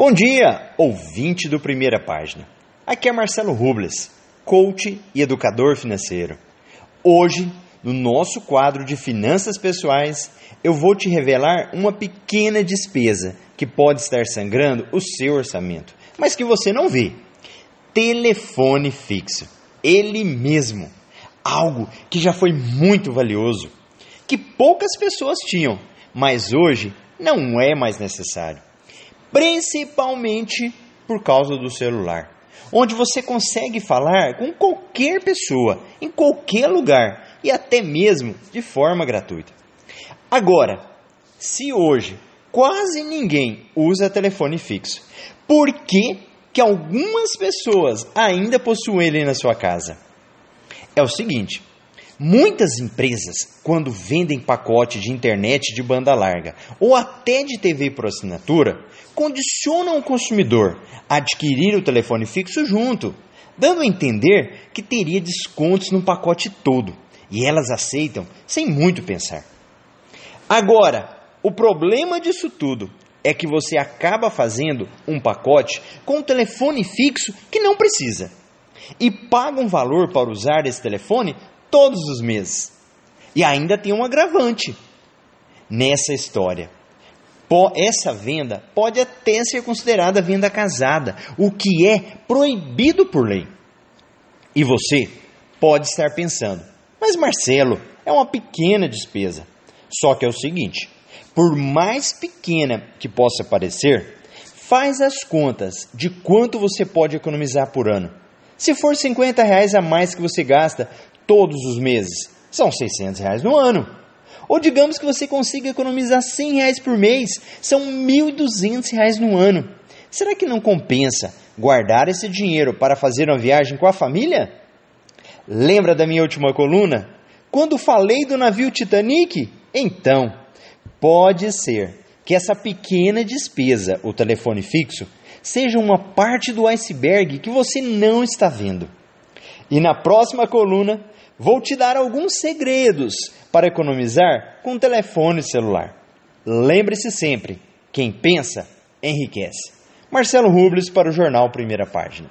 Bom dia, ouvinte do Primeira Página. Aqui é Marcelo Rubles, coach e educador financeiro. Hoje, no nosso quadro de finanças pessoais, eu vou te revelar uma pequena despesa que pode estar sangrando o seu orçamento, mas que você não vê. Telefone fixo. Ele mesmo. Algo que já foi muito valioso, que poucas pessoas tinham, mas hoje não é mais necessário principalmente por causa do celular, onde você consegue falar com qualquer pessoa, em qualquer lugar e até mesmo de forma gratuita. Agora, se hoje quase ninguém usa telefone fixo, por que, que algumas pessoas ainda possuem ele na sua casa? É o seguinte. Muitas empresas, quando vendem pacote de internet de banda larga ou até de TV por assinatura, condicionam o consumidor a adquirir o telefone fixo junto, dando a entender que teria descontos no pacote todo, e elas aceitam sem muito pensar. Agora, o problema disso tudo é que você acaba fazendo um pacote com um telefone fixo que não precisa e paga um valor para usar esse telefone todos os meses. E ainda tem um agravante nessa história. Essa venda pode até ser considerada venda casada, o que é proibido por lei. E você pode estar pensando, mas Marcelo, é uma pequena despesa. Só que é o seguinte: por mais pequena que possa parecer, faz as contas de quanto você pode economizar por ano. Se for 50 reais a mais que você gasta todos os meses. São 600 reais no ano. Ou digamos que você consiga economizar 100 reais por mês, são 1.200 reais no ano. Será que não compensa guardar esse dinheiro para fazer uma viagem com a família? Lembra da minha última coluna? Quando falei do navio Titanic? Então, pode ser que essa pequena despesa, o telefone fixo, seja uma parte do iceberg que você não está vendo. E na próxima coluna Vou te dar alguns segredos para economizar com telefone celular. Lembre-se sempre: quem pensa, enriquece. Marcelo Rubles para o jornal Primeira Página.